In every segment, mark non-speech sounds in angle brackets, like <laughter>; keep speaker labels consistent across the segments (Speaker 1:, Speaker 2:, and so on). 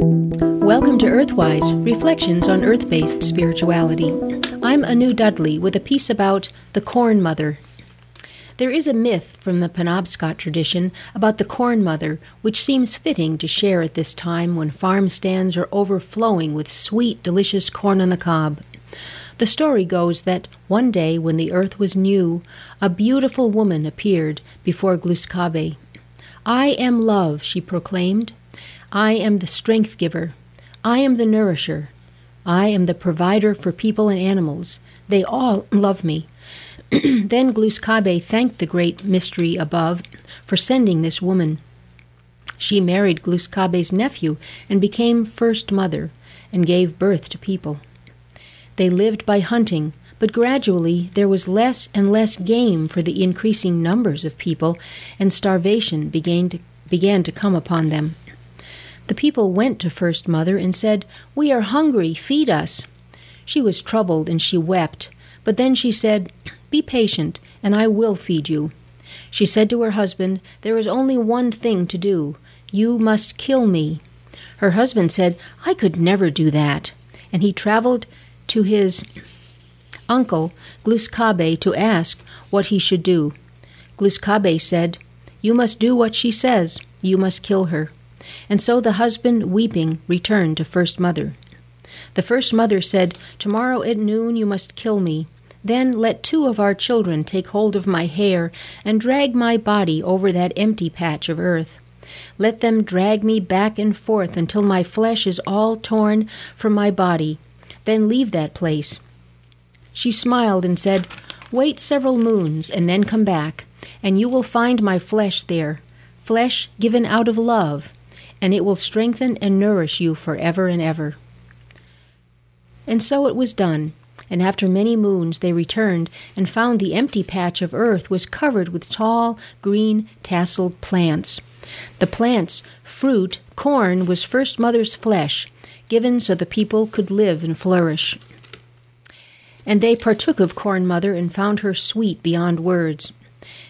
Speaker 1: Welcome to Earthwise Reflections on Earth based Spirituality. I'm Anu Dudley with a piece about the Corn Mother. There is a myth from the Penobscot tradition about the Corn Mother, which seems fitting to share at this time when farm stands are overflowing with sweet, delicious corn on the cob. The story goes that one day when the earth was new, a beautiful woman appeared before Glus Kabe. I am love, she proclaimed. I am the strength giver. I am the nourisher. I am the provider for people and animals. They all <clears throat> love me. <clears throat> then Glus Kabe thanked the great mystery above for sending this woman. She married Glus Kabe's nephew and became first mother and gave birth to people. They lived by hunting, but gradually there was less and less game for the increasing numbers of people, and starvation began to, began to come upon them. The people went to First Mother and said, We are hungry, feed us. She was troubled and she wept, but then she said, Be patient, and I will feed you. She said to her husband, There is only one thing to do. You must kill me. Her husband said, I could never do that. And he traveled to his uncle Glus Kabe to ask what he should do. Glus Kabe said, You must do what she says. You must kill her. And so the husband, weeping, returned to First Mother. The First Mother said, Tomorrow at noon you must kill me. Then let two of our children take hold of my hair and drag my body over that empty patch of earth. Let them drag me back and forth until my flesh is all torn from my body then leave that place. She smiled and said, Wait several moons and then come back, and you will find my flesh there, flesh given out of love, and it will strengthen and nourish you forever and ever. And so it was done, and after many moons they returned and found the empty patch of earth was covered with tall, green, tasseled plants. The plants, fruit, corn, was First Mother's flesh, given so the people could live and flourish. And they partook of Corn Mother and found her sweet beyond words.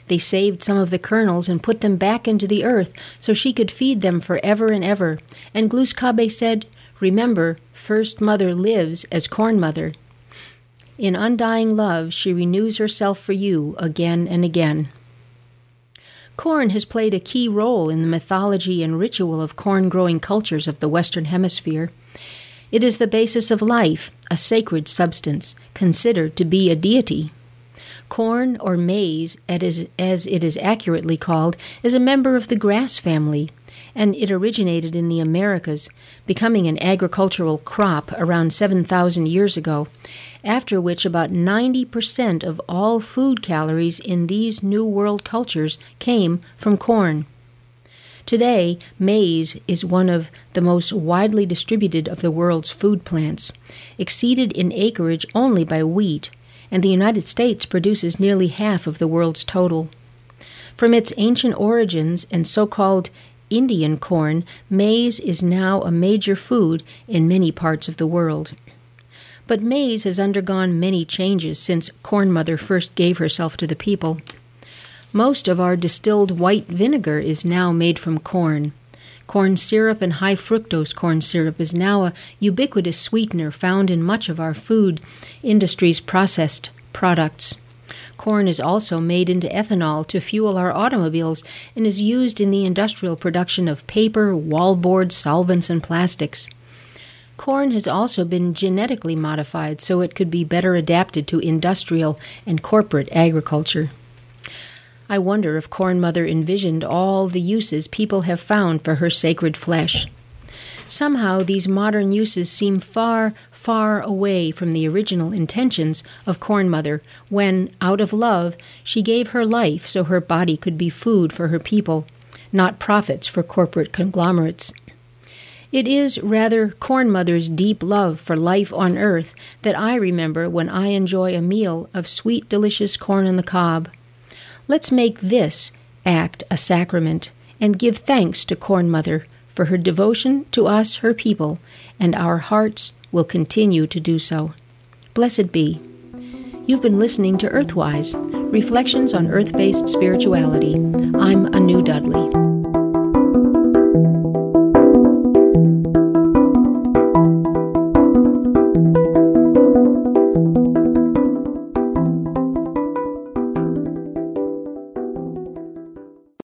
Speaker 1: They saved some of the kernels and put them back into the earth so she could feed them for ever and ever. And Glus Kabe said, Remember, First Mother lives as Corn Mother. In undying love, she renews herself for you again and again. Corn has played a key role in the mythology and ritual of corn growing cultures of the Western Hemisphere. It is the basis of life, a sacred substance, considered to be a deity. Corn, or maize, as it is accurately called, is a member of the grass family, and it originated in the Americas, becoming an agricultural crop around 7,000 years ago, after which about 90% of all food calories in these New World cultures came from corn. Today, maize is one of the most widely distributed of the world's food plants, exceeded in acreage only by wheat, and the United States produces nearly half of the world's total. From its ancient origins and so called Indian corn, maize is now a major food in many parts of the world. But maize has undergone many changes since Corn Mother first gave herself to the people. Most of our distilled white vinegar is now made from corn. Corn syrup and high fructose corn syrup is now a ubiquitous sweetener found in much of our food industry's processed products. Corn is also made into ethanol to fuel our automobiles and is used in the industrial production of paper, wallboard, solvents, and plastics. Corn has also been genetically modified so it could be better adapted to industrial and corporate agriculture. I wonder if Corn Mother envisioned all the uses people have found for her sacred flesh. Somehow, these modern uses seem far, far away from the original intentions of Corn Mother when, out of love, she gave her life so her body could be food for her people, not profits for corporate conglomerates. It is rather Corn Mother's deep love for life on earth that I remember when I enjoy a meal of sweet, delicious corn on the cob. Let's make this act a sacrament and give thanks to Corn Mother for her devotion to us, her people, and our hearts will continue to do so. Blessed be. You've been listening to Earthwise Reflections on Earth Based Spirituality. I'm Anu Dudley.